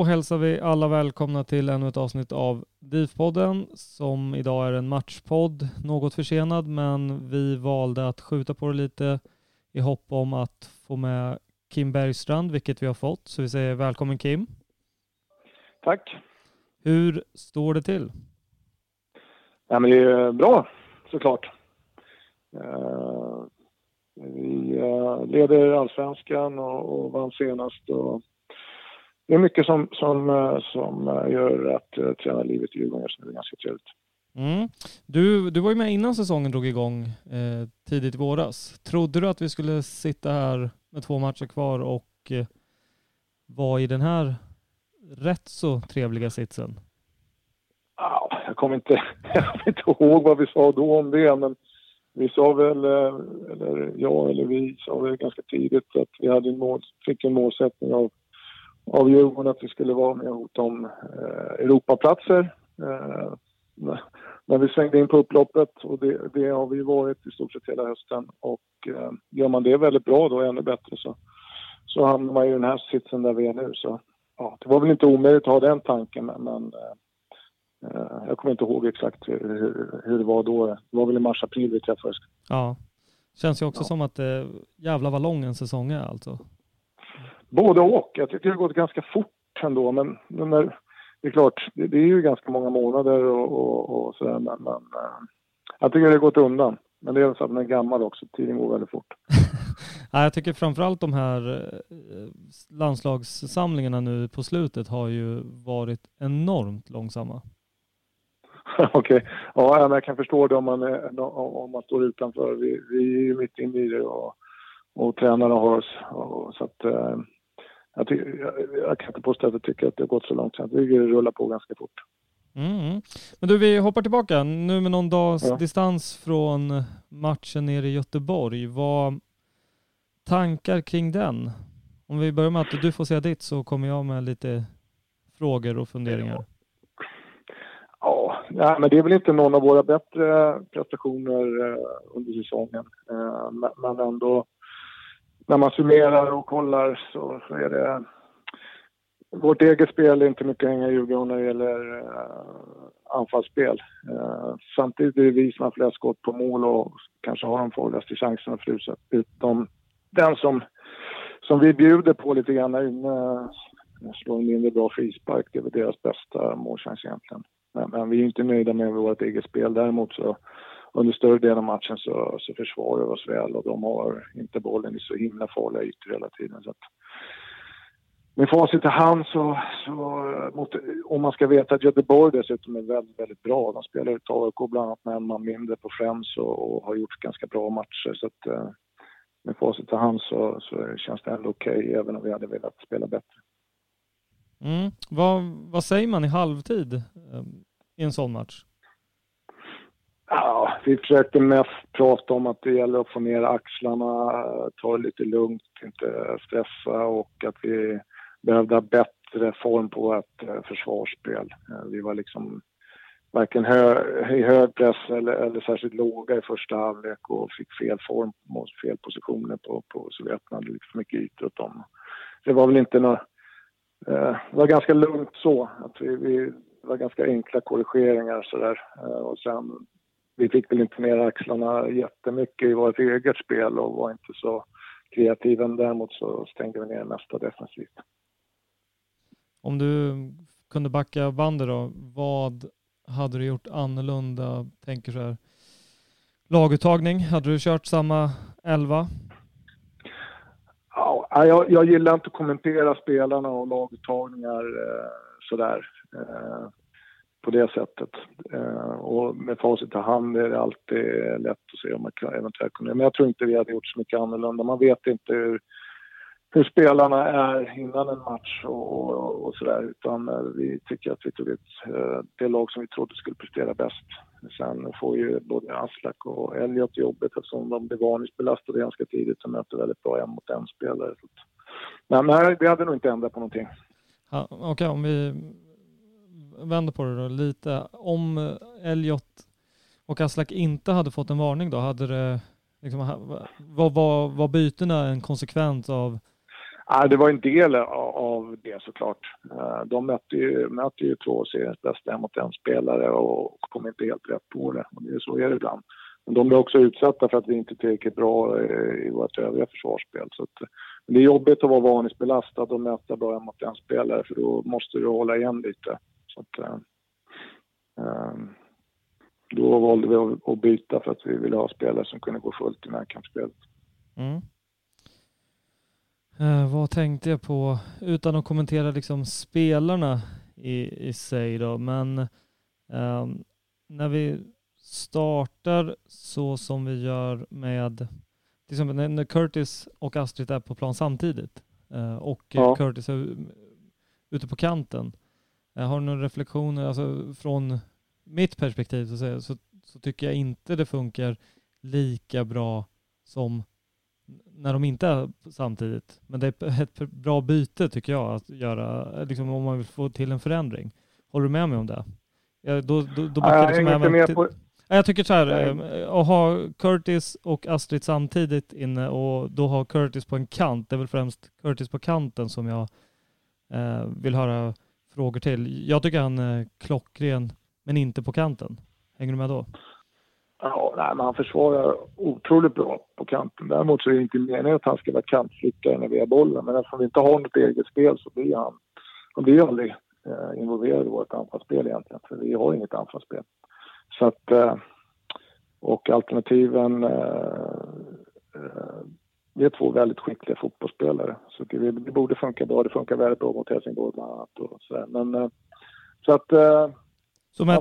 Då hälsar vi alla välkomna till ännu ett avsnitt av DIF-podden som idag är en matchpodd. Något försenad men vi valde att skjuta på det lite i hopp om att få med Kim Bergstrand, vilket vi har fått. Så vi säger välkommen Kim. Tack. Hur står det till? Ja, men det är bra, såklart. Eh, vi eh, leder allsvenskan och, och vann senast. Och det är mycket som, som, eh, som eh, gör att uh, tränarlivet i Djurgården just nu är ganska trevligt. Mm. Du, du var ju med innan säsongen drog igång eh, tidigt i våras. Trodde du att vi skulle sitta här med två matcher kvar och eh, vara i den här rätt så trevliga sitsen? Ja, jag kommer inte, jag kommer inte ihåg vad vi sa då om det, men vi sa väl, eh, eller jag eller vi sa väl ganska tidigt att vi hade en mål, fick en målsättning av, av Djurgården att vi skulle vara med och hota om eh, Europaplatser. Eh, när vi svängde in på upploppet och det, det har vi varit i stort sett hela hösten och eh, gör man det väldigt bra då, ännu bättre så, så hamnar man i den här sitsen där vi är nu. Så, ja, det var väl inte omöjligt att ha den tanken men, men eh, eh, jag kommer inte ihåg exakt hur, hur, hur det var då. Det var väl i mars-april vi träffades. Ja. Känns ju också som att det jävla vad lång en säsong är alltså. Både och. Jag tycker det har gått ganska fort ändå men, men när, det är klart, det, det är ju ganska många månader och, och, och sådär men, men eh, jag tycker det har gått undan. Men det är så att man är gammal också, tiden går väldigt fort. Ja, jag tycker framförallt de här eh, landslagssamlingarna nu på slutet har ju varit enormt långsamma. Okej, ja men jag kan förstå det om man, är, om man står utanför. Vi, vi är ju mitt inne i det och, och tränarna har oss. Och, så att, eh, jag, tycker, jag, jag kan inte påstå att jag tycker att det har gått så långt. Jag tycker det rullar på ganska fort. Mm. Men du, vi hoppar tillbaka nu med någon dags Ja. distans från matchen nere i Göteborg. Vad tankar kring den? Om vi börjar med att du får säga ditt så kommer jag med lite frågor och funderingar. Ja, nej, men det är väl inte någon av våra bättre prestationer eh, under säsongen. Eh, men ändå, när man summerar och kollar så, så är det... Vårt eget spel är inte mycket att hänga i julgran när det gäller eh, anfallsspel. Eh, samtidigt är det vi som har flest skott på mål och kanske har de farligaste chanserna fruset. Utom den som, som vi bjuder på lite grann när inne, eh, slår en mindre bra frispark. Det är väl deras bästa målchans egentligen. Men, men vi är inte nöjda med vårt eget spel. Däremot så under större delen av matchen så, så försvarar vi oss väl och de har inte bollen i så himla farliga ytor hela tiden. Så att, med facit i hand så, så mot, om man ska veta att Göteborg dessutom är väldigt, väldigt bra. De spelar ut AIK bland annat med en man mindre på Friends och, och, har gjort ganska bra matcher. Så att, eh, med facit i hand så, så känns det ändå okej, okay, även om vi hade velat spela bättre. Mm. Vad, vad säger man i halvtid eh, i en sån match? Ja, vi försökte mest prata om att det gäller att få ner axlarna, ta det lite lugnt, inte stressa och att vi behövde ha bättre form på vårt eh, försvarsspel. Eh, vi var liksom varken hö, i hög press eller, eller särskilt låga i första halvlek och fick fel form mot fel positioner på, på så vi öppnade lite för mycket ytor åt dem. Det var väl inte några... Eh, det var ganska lugnt så. Att vi, vi, det var ganska enkla korrigeringar sådär. Eh, och sen, vi fick väl inte ner axlarna jättemycket i vårt eget spel och var inte så kreativa. Däremot så stängde vi ner nästa defensivt. Om du kunde backa bandet då, vad hade du gjort annorlunda? Tänker så här. Laguttagning, hade du kört samma elva? Ja, jag, jag gillar inte att kommentera spelarna och laguttagningar eh, sådär eh, på det sättet. Eh, och med facit i hand är det alltid lätt att se om man eventuellt kunde. Men jag tror inte vi hade gjort så mycket annorlunda. Man vet inte hur hur spelarna är innan en match och, och, och sådär. Utan eh, vi tycker att vi tog ut eh, det lag som vi trodde skulle prestera bäst. Sen får ju både Aslak och Elliot jobbet eftersom de blev varningsbelastade ganska tidigt och möter väldigt bra en mot en spelare. Men nej, vi hade nog inte ändrat på någonting. Ja, Okej, okay, om vi vänder på det då lite. Om eh, Elliot och Aslak inte hade fått en varning då, hade det liksom, var, var, var bytena en konsekvens av Nej, det var en del av det såklart. Eh, de mötte ju, mötte ju två seriens bästa mot en spelare och kom inte helt rätt på det. Och det är så är det ibland. Men de blir också utsatta för att vi inte är tillräckligt bra eh, i vårt övriga försvarsspel. Så att, det är jobbigt att vara varningsbelastad och möta bara en mot en spelare för då måste du hålla igen lite. Så att, äh, då valde vi att byta för att vi ville ha spelare som kunde gå fullt i närkampsspelet. Mm. Eh, vad tänkte jag på, utan att kommentera liksom spelarna i, i sig då, men eh, när vi startar så som vi gör med, till exempel när, när Curtis och Astrid är på plan samtidigt eh, och ja. Curtis är ute på kanten. Eh, har du några reflektioner, alltså från mitt perspektiv så, så, så tycker jag inte det funkar lika bra som när de inte är samtidigt. Men det är ett bra byte tycker jag att göra, liksom om man vill få till en förändring. Håller du med mig om det? Ja, då, då, då ja, jag liksom hänger inte med på... Jag tycker så här, eh, att ha Curtis och Astrid samtidigt inne och då ha Curtis på en kant, det är väl främst Curtis på kanten som jag eh, vill höra frågor till. Jag tycker han är klockren, men inte på kanten. Hänger du med då? Ja, nej, men han försvarar otroligt bra på kanten. Däremot så är det inte meningen att han ska vara kantflyttare när vi har bollen. Men eftersom vi inte har något eget spel så blir han, han blir aldrig eh, involverad i vårt anfallsspel egentligen. För vi har inget anfallsspel. Så att, eh, och alternativen, eh, vi är två väldigt skickliga fotbollsspelare. Så det, det borde funka bra. Det funkar väldigt bra mot Helsingborg bland annat. Och så, men, eh, så att eh.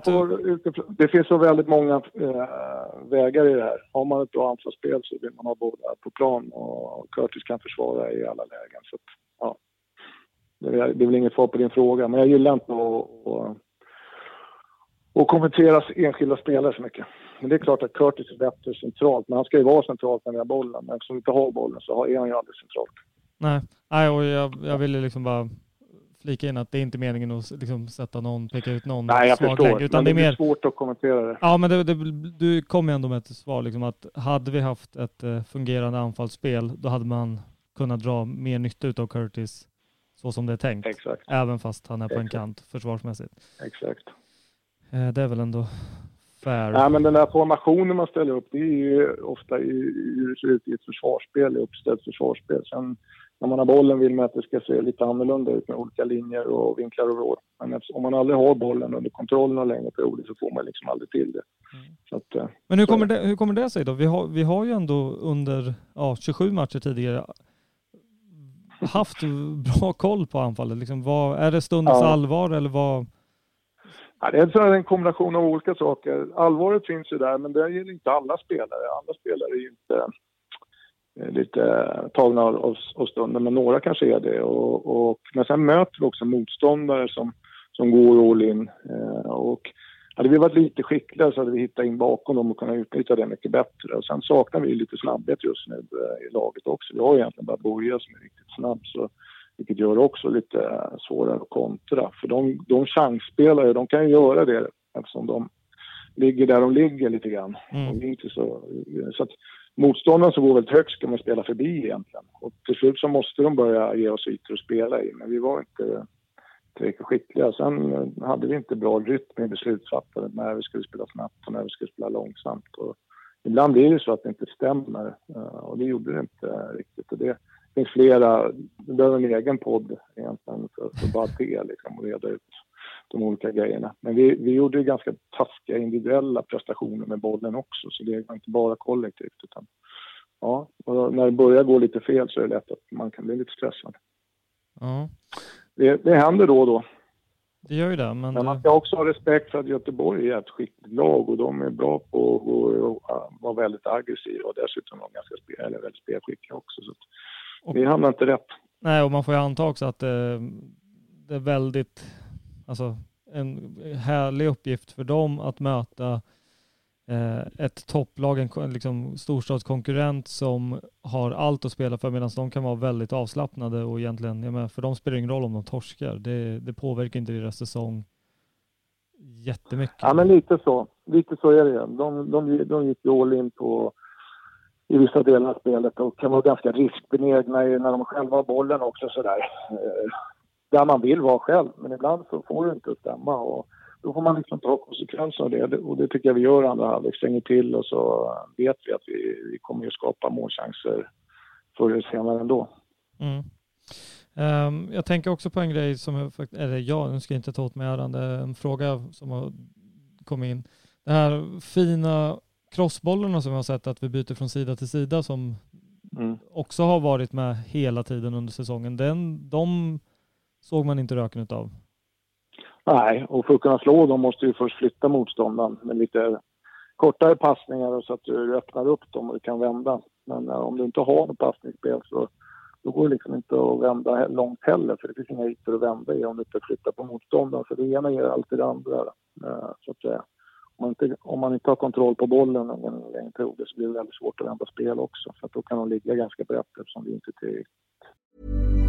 Får, det finns så väldigt många äh, vägar i det här. Har man ett bra anfallsspel så vill man ha båda på plan och Curtis kan försvara i alla lägen. Så att, ja. det, är, det är väl inget svar på din fråga, men jag gillar inte att, att, att kommentera enskilda spelare så mycket. Men det är klart att Curtis är bättre centralt, men han ska ju vara centralt när vi har bollen. Men eftersom vi inte har bollen så är han ju aldrig centralt. Nej, Nej och jag, jag ville liksom bara flika in att det är inte meningen att liksom sätta någon, peka ut någon Nej, jag svag förstår, läge, utan men det är mer... svårt att kommentera det. Ja, men det, det, du kom ändå med ett svar, liksom att hade vi haft ett uh, fungerande anfallsspel, då hade man kunnat dra mer nytta av Curtis så som det är tänkt. Exakt. Även fast han är på Exakt. en kant försvarsmässigt. Exakt. Uh, det är väl ändå fair. Nej, men den där formationen man ställer upp, det är ju ofta hur det ser ut i ett försvarsspel, i uppställt försvarsspel. Sen när man har bollen vill man att det ska se lite annorlunda ut med olika linjer och vinklar och vrår. Men om man aldrig har bollen under kontroll några längre perioder så får man liksom aldrig till det. Mm. Att, eh, Men hur kommer, det, hur kommer det sig då? Vi har, vi har ju ändå under ja, 27 matcher tidigare haft bra koll på anfallet. Liksom, vad, är det stundens ja. allvar eller vad? Ja, det är en kombination av olika saker. Allvaret finns ju där, men det gäller inte alla spelare. Alla spelare är ju inte är lite tagna av, av stunden, men några kanske är det. Och, och, men sen möter vi också motståndare som, som går all in. Eh, och hade vi varit lite skickligare så hade vi hittat in bakom dem och kunnat utnyttja det mycket bättre. Och sen saknar vi lite snabbhet just nu eh, i laget också. Vi har egentligen bara Boja som är riktigt snabb. Så vilket gör det också lite svårare att kontra. För de, de chansspelare, de kan ju göra det eftersom de ligger där de ligger lite grann. Mm. inte så, så att motståndaren som går väldigt högt ska man spela förbi egentligen. Och till slut så måste de börja ge oss ytor att spela i, men vi var inte tillräckligt skickliga. Sen hade vi inte bra rytm i beslutsfattandet när vi skulle spela snabbt och när vi skulle spela långsamt. Och ibland blir det så att det inte stämmer och det gjorde det inte riktigt. Och det, det finns flera, du behöver en egen podd egentligen för, för bara det liksom och reda ut de olika grejerna. Men vi, vi gjorde ganska taskiga individuella prestationer med bollen också så det är inte bara kollektivt utan ja, och när det börjar gå lite fel så är det lätt att man kan bli lite stressad. Ja. Det, det händer då och då. Det gör ju det. Men, men man ska också ha respekt för att Göteborg är ett skickligt lag och de är bra på att vara väldigt aggressiva och dessutom är ganska spel, väldigt spelskickliga också. Så vi hamnar inte rätt. Nej, och man får ju anta också att det, det är väldigt, alltså en härlig uppgift för dem att möta eh, ett topplag, en liksom, storstadskonkurrent som har allt att spela för medan de kan vara väldigt avslappnade och egentligen, ja, men för dem spelar det ingen roll om de torskar. Det, det påverkar inte deras säsong jättemycket. Ja, men lite så. Lite så är det. De, de, de gick ju all in på i vissa delar av spelet och kan vara ganska riskbenägna när de själva har bollen också sådär. Eh, där man vill vara själv, men ibland så får det inte stämma och då får man liksom ta konsekvenserna av det och det tycker jag vi gör andra halvlek. Stänger till och så vet vi att vi, vi kommer att skapa målchanser förr eller senare ändå. Mm. Um, jag tänker också på en grej som, jag, eller jag, nu ska jag inte ta åt mig äran, det är en fråga som har kommit in. Det här fina crossbollarna som vi har sett att vi byter från sida till sida som mm. också har varit med hela tiden under säsongen. Den, de såg man inte röken av. Nej, och för att kunna slå dem måste du först flytta motståndaren med lite kortare passningar så att du öppnar upp dem och du kan vända. Men uh, om du inte har något passningsspel så då går det liksom inte att vända långt heller för det finns inga ytor att vända i om du inte flyttar på motståndaren. Så det ena ger alltid det andra. Uh, så att säga man, inte, om man inte har kontroll på bollen under en längre period så blir det väldigt svårt att vända spel också. För då kan de ligga ganska brett eftersom det inte är tillräckligt.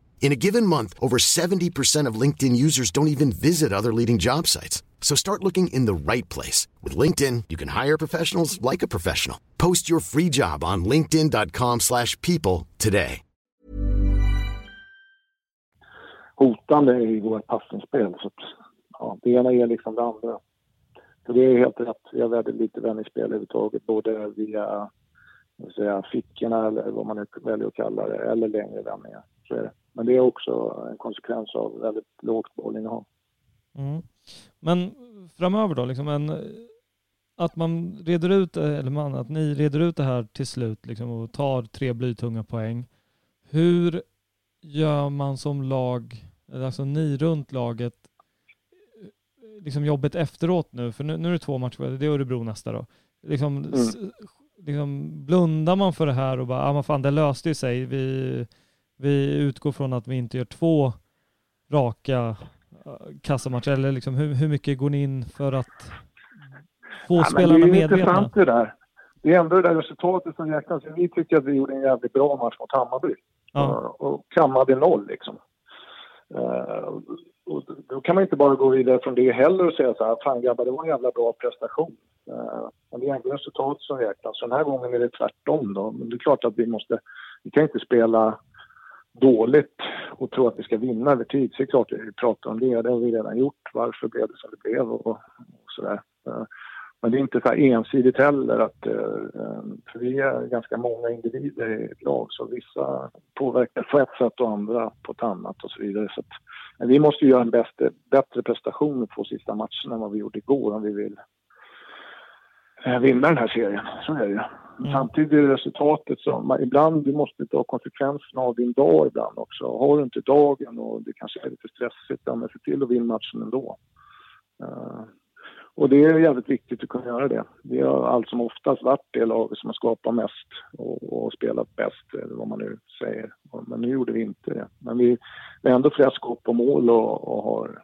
In a given month, over 70% of LinkedIn users don't even visit other leading job sites. So start looking in the right place. With LinkedIn, you can hire professionals like a professional. Post your free job on linkedin.com slash people today. Hotande i vårt passningsspel. Så ja, det ena är liksom det andra. Så det är helt rätt. Vi har väldigt lite vändningsspel överhuvudtaget, både via säga fickorna eller vad man nu väljer att kalla det, eller längre vändningar. Så är det. Men det är också en konsekvens av väldigt lågt bollinnehav. Mm. Men framöver då, liksom en, att man reder ut, eller man, att ni reder ut det här till slut liksom, och tar tre blytunga poäng. Hur gör man som lag, alltså ni runt laget, liksom jobbet efteråt nu? För nu, nu är det två matcher, det är Örebro nästa då. Liksom, mm. liksom blundar man för det här och bara, ah, men fan det löste ju sig. Vi, vi utgår från att vi inte gör två raka äh, kassamatcher, eller liksom, hur, hur mycket går ni in för att få ja, spelarna medvetna? Det är intressant det där. Det är ändå det där resultatet som räknas. Vi tycker att vi gjorde en jävligt bra match mot Hammarby. Ja. Och kammade noll liksom. Uh, och då kan man inte bara gå vidare från det heller och säga så här, fan grabbar, det var en jävla bra prestation. Uh, men det är ändå resultatet som räknas. Så den här gången är det tvärtom då. Men det är klart att vi måste, vi kan inte spela dåligt och tro att vi ska vinna över tid. Så det är klart att vi pratar om det, det har vi redan gjort. Varför blev det som det blev och, och sådär. Men det är inte så ensidigt heller att, eh, eh, för vi är ganska många individer i ett lag så vissa påverkar på ett sätt och andra på ett annat och så vidare. Så att, vi måste göra en bättre, bättre prestation på sista matcherna än vad vi gjorde igår om vi vill eh, vinna den här serien. Så är det ju. Mm. Samtidigt är det resultatet som, ibland du måste ta konsekvenserna av din dag ibland också. Har du inte dagen och det kanske är lite stressigt, ja men se till att vinna matchen ändå. Uh, och det är jävligt viktigt att kunna göra det. Vi har allt som oftast varit det laget som har skapat mest och, och spelat bäst, eller vad man nu säger. Men nu gjorde vi inte det. Men vi, vi är ändå flest skott på mål och, och har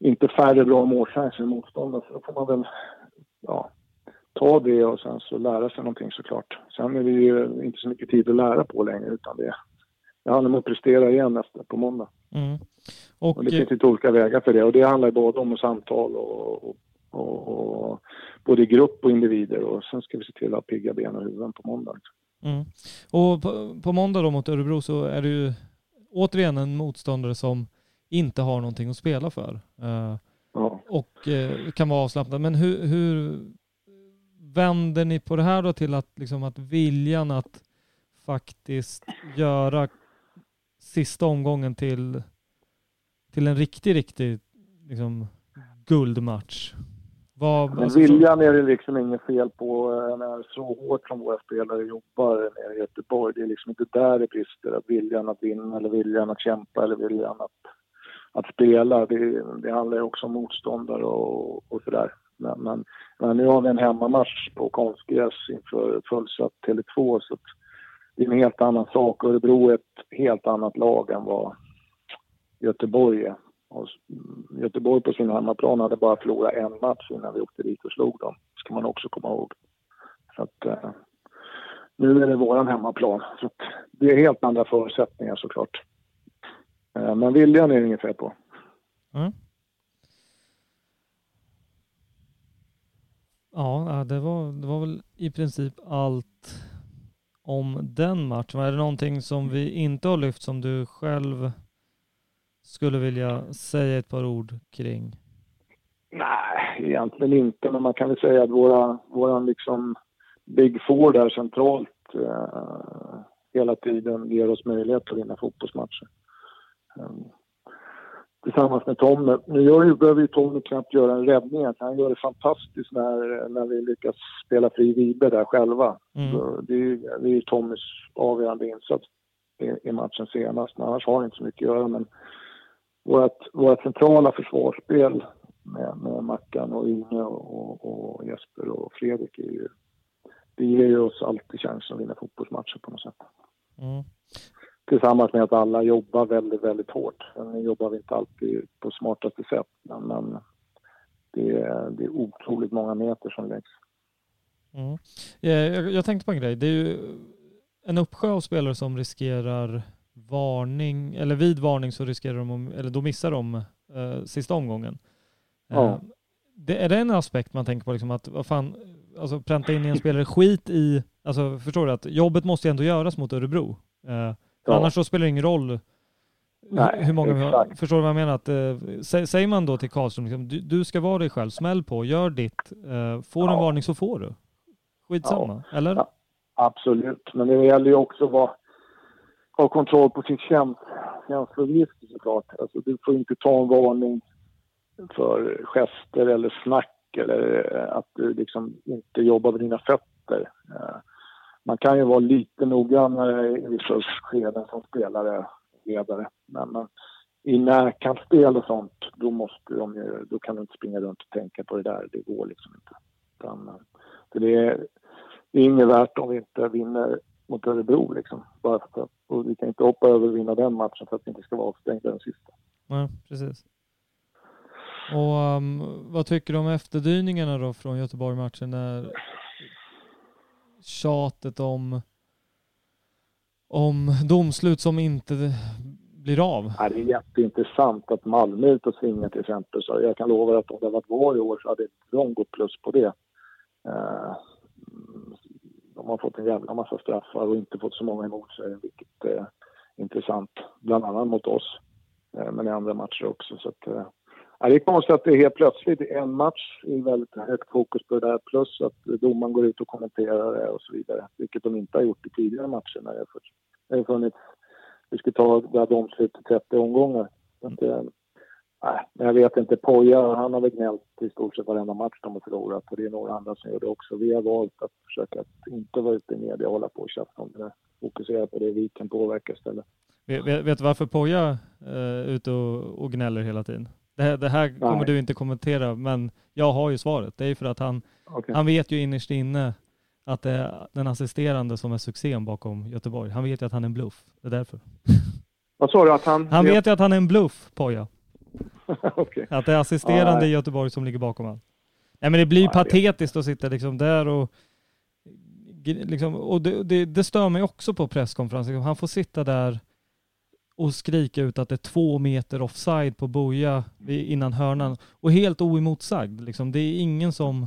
inte färre bra målchanser än motståndare. Så då får man väl ja, ta det och sen så lära sig någonting såklart. Sen är det ju inte så mycket tid att lära på längre utan det, det handlar om att prestera igen nästa på måndag. Mm. Och, och, det finns lite olika vägar för det och det handlar både om samtal och, och och, och, både grupp och individer och sen ska vi se till att ha pigga ben och huvuden på måndag. Mm. Och på, på måndag då mot Örebro så är det ju återigen en motståndare som inte har någonting att spela för. Uh, ja. Och uh, kan vara avslappnad. Men hur, hur vänder ni på det här då till att, liksom, att viljan att faktiskt göra sista omgången till, till en riktig, riktig liksom, guldmatch? Vad, Men viljan är det liksom inget fel på. När så hårt som våra spelare jobbar nere i Göteborg. Det är liksom inte där det brister. Att viljan att vinna eller viljan att kämpa eller viljan att, att spela. Det, det handlar ju också om motståndare och, och sådär. Men, men, men, nu har vi en hemmamatch på konstgräs inför fullsatt Tele2 så det är en helt annan sak. Örebro är ett helt annat lag än vad Göteborg är. Och Göteborg på sin hemmaplan hade bara förlorat en match innan vi åkte dit och slog dem. ska man också komma ihåg. Så att, eh, nu är det våran hemmaplan. Så att, det är helt andra förutsättningar såklart. Eh, men viljan är det inget fel på. Mm. Ja, det var, det var väl i princip allt om den matchen. Är det någonting som vi inte har lyft som du själv skulle vilja säga ett par ord kring? Nej, egentligen inte, men man kan väl säga att våra, våran liksom Big Four där centralt eh, hela tiden ger oss möjlighet att vinna fotbollsmatcher. Um, tillsammans med Tommy. Nu gör ju, behöver ju Tommy knappt göra en räddning. Han gör det fantastiskt när, när vi lyckas spela fri Vibe där själva. Mm. Det, är, det är Tommys avgörande insats i, i matchen senast. Men annars har han inte så mycket att göra. Men vårt, vårt centrala försvarsspel med, med Mackan och Inge och, och, Jesper och Fredrik är ju, det ger ju oss alltid chansen att vinna fotbollsmatcher på något sätt. Mm. Tillsammans med att alla jobbar väldigt, väldigt hårt. Sen jobbar vi inte alltid på smartaste sätt, men, men det, är, det är otroligt många meter som läggs. Mm. Jag, jag tänkte på en grej. Det är ju en uppsjö av spelare som riskerar varning, eller vid varning så riskerar de, eller då missar de eh, sista omgången. Ja. Eh, det, är det en aspekt man tänker på, liksom att vad fan, alltså pränta in i en spelare skit i, alltså förstår du att jobbet måste ju ändå göras mot Örebro. Eh, ja. Annars så spelar det ingen roll Nej, hur många har. Förstår du vad jag menar? Att, eh, säger man då till Karlström, liksom, du, du, ska vara dig själv, smäll på, gör ditt. Eh, får du ja. en varning så får du. Skitsamma, ja. eller? Ja. absolut. Men det gäller ju också att vara, ha kontroll på sin käns känsloregister såklart. Alltså, du får inte ta en varning för gester eller snack eller att du liksom inte jobbar med dina fötter. Eh, man kan ju vara lite noggrannare eh, i vissa skeden som spelare ledare. Men, men i närkampsspel och sånt, då, måste de ju, då kan du inte springa runt och tänka på det där. Det går liksom inte. Utan, eh, för det, är, det är inget värt om vi inte vinner mot Örebro liksom. Bara för att, och vi kan inte hoppa över och vinna den matchen för att vi inte ska vara avstängda den sista. Nej, precis. Och um, vad tycker du om efterdyningarna då från Göteborg-matchen när tjatet om, om domslut som inte blir av? Det är jätteintressant att Malmö är ute och svingar till exempel. Så jag kan lova att om det varit VAR i år så hade de gått plus på det. Eh, de har fått en jävla massa straffar och inte fått så många emot sig, vilket är intressant. Bland annat mot oss, eh, men i andra matcher också. Så att, eh, Ja, det är konstigt att det helt plötsligt i en match är väldigt högt fokus på det där plus att domaren går ut och kommenterar det och så vidare. Vilket de inte har gjort i tidigare matcher när det har funnits, vi ska ta det här domslutet 30 omgångar. Att, eh, nej, jag vet inte. Poja, han har väl gnällt i stort sett varenda match de har förlorat och det är några andra som gör det också. Vi har valt att försöka att inte vara ute i media och hålla på och tjafsa om det där. Fokusera på det vi kan påverka istället. Vet, vet du varför Poja eh, är ute och, och gnäller hela tiden? Det här, det här kommer Nej. du inte kommentera, men jag har ju svaret. Det är för att han, okay. han vet ju innerst inne att det är den assisterande som är succén bakom Göteborg. Han vet ju att han är en bluff. Det är därför. Vad sa du? Att han... Han vet ju att han är en bluff, Poja. okay. Att det är assisterande i Göteborg som ligger bakom allt. Nej men det blir ju patetiskt att sitta liksom där och liksom, och det, det, det stör mig också på presskonferensen. Han får sitta där och skrika ut att det är två meter offside på Boja innan hörnan och helt oemotsagd. Liksom. Det är ingen som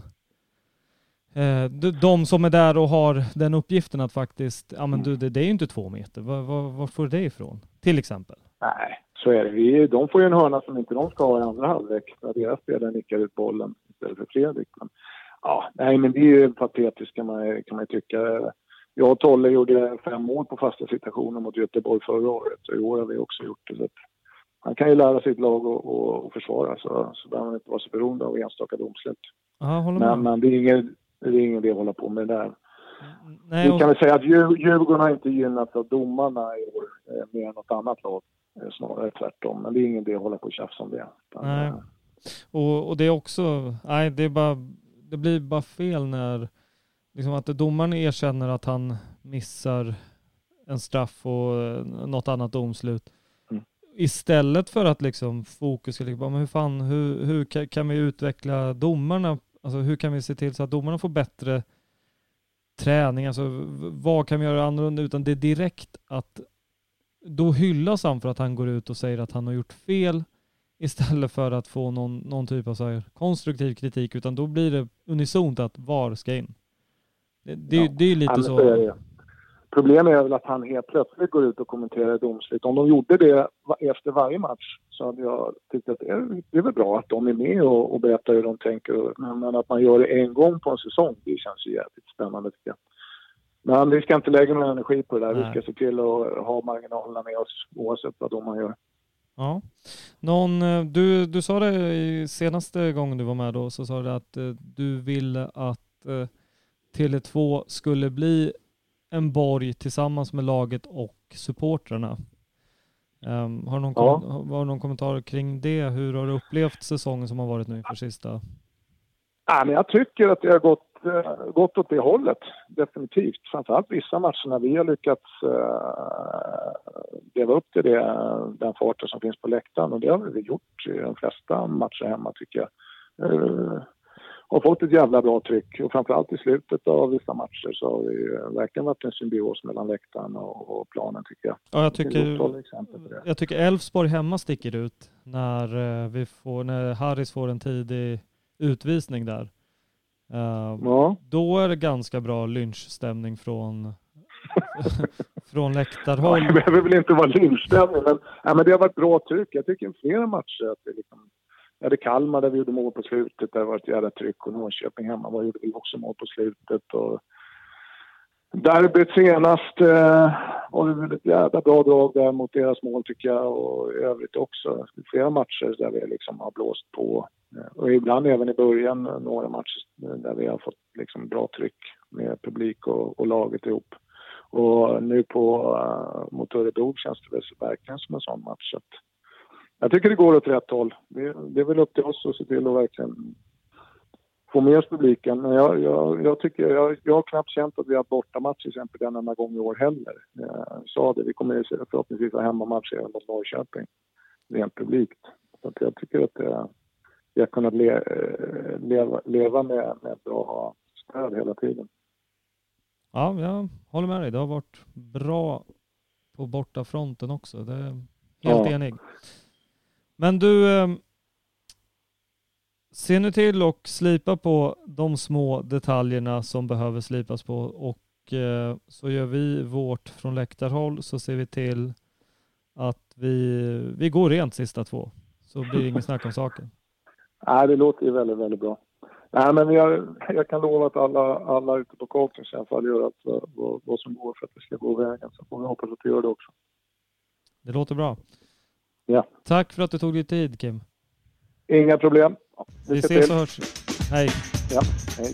eh, de som är där och har den uppgiften att faktiskt, ja men du, det, det är ju inte två meter. Var, var, var får du det ifrån? Till exempel. Nej, så är det. Vi, de får ju en hörna som inte de ska ha i andra halvlek när deras spelare nickar ut bollen istället för Fredrik. Men, ja, nej, men det är ju patetiskt kan man, kan man tycka jag och Tolle gjorde fem mål på fasta situationer mot Göteborg förra året och i år har vi också gjort det. Så han kan ju lära sitt lag att försvara så, så behöver han inte vara så beroende av enstaka domslut. Aha, men, men det är ingen, det är ingen idé att hålla på med det där. Nej, Vi kan väl säga att Djurgården har inte gynnats av domarna i år eh, mer än något annat lag. Eh, snarare tvärtom. Men det är ingen idé att hålla på och tjafsa om det. Nej. Eh, och, och det är också, nej det är bara, det blir bara fel när liksom att domaren erkänner att han missar en straff och eh, något annat domslut. Mm. Istället för att liksom fokus ska ligga på, men hur fan, hur, hur kan vi utveckla domarna? Alltså hur kan vi se till så att domarna får bättre träning? Alltså vad kan vi göra annorlunda? Utan det är direkt att då hyllas han för att han går ut och säger att han har gjort fel istället för att få någon, någon typ av så konstruktiv kritik, utan då blir det unisont att VAR ska in. Det, det, ja. det är lite ja, så. så Problemet är väl att han helt plötsligt går ut och kommenterar domslut. Om de gjorde det efter varje match så hade jag tyckt att det är, det är väl bra att de är med och, och berättar hur de tänker. Men, att man gör det en gång på en säsong, det känns ju jävligt spännande tycker jag. Men vi ska inte lägga någon energi på det där. Nej. Vi ska se till att ha marginalerna med oss oavsett vad domaren gör. Ja. Någon, eh, du, du sa det senaste gången du var med då, så sa du att eh, du vill att eh, Tele2 skulle bli en borg tillsammans med laget och supportrarna. Um, har, du någon ja. har någon kommentar kring det? Hur har du upplevt säsongen som har varit nu för sista? Ja, men jag tycker att det har gått, uh, gått åt det hållet, definitivt. Framförallt vissa matcher när vi har lyckats uh, leva upp till det, den farten som finns på läktaren och det har vi gjort i de flesta matcher hemma tycker jag. Uh, har fått ett jävla bra tryck och framförallt i slutet av vissa matcher så har det verkligen varit en symbios mellan läktaren och, och planen tycker jag. Ja, jag tycker, jag tycker Elfsborg hemma sticker ut när, eh, vi får, när Harris får en tidig utvisning där. Uh, ja. Då är det ganska bra lynchstämning från från läktarhåll. Ja, det behöver väl inte vara lynchstämning, men, ja, men det har varit bra tryck. Jag tycker i flera matcher att det liksom vi hade Kalmar där vi gjorde mål på slutet. Där var ett jävla tryck. Och Norrköping hemma var gjorde vi också mål på slutet. Och, Derbyt senast eh, var det väl ett jävla bra drag där mot deras mål tycker jag och i övrigt också. Flera matcher där vi liksom har blåst på eh, och ibland även i början eh, några matcher eh, där vi har fått liksom bra tryck med publik och, och laget ihop. Och nu på, äh, mot Örebro känns det väl verkligen som en sån match. Så jag tycker det går åt rätt håll. Det, det är väl upp till oss att se till att verkligen få med oss publiken. Men jag, jag, jag, tycker, jag, jag har knappt känt att vi har bortamatch till exempel den enda gång i år heller. Jag sa det, vi kommer förhoppningsvis ha hemmamatch även mot Norrköping, rent publikt. Så att jag tycker att det, vi har kunnat le, leva, leva med, med bra stöd hela tiden. Ja, jag håller med dig. Det har varit bra på bortafronten också. Det är helt ja. enig. Men du, eh, se nu till och slipa på de små detaljerna som behöver slipas på och eh, så gör vi vårt från läktarhåll så ser vi till att vi, vi går rent sista två. Så blir det inget snack om saken. Nej, det låter ju väldigt, väldigt bra. Nej, men jag, jag kan lova att alla, alla ute på coaching i alla fall gör allt vad, vad, som går för att det ska gå vägen. Så får vi hoppas att det gör det också. Det låter bra. Ja. Tack för att du tog dig tid Kim. Inga problem. Vi ses och hörs. Hej. Ja, hej.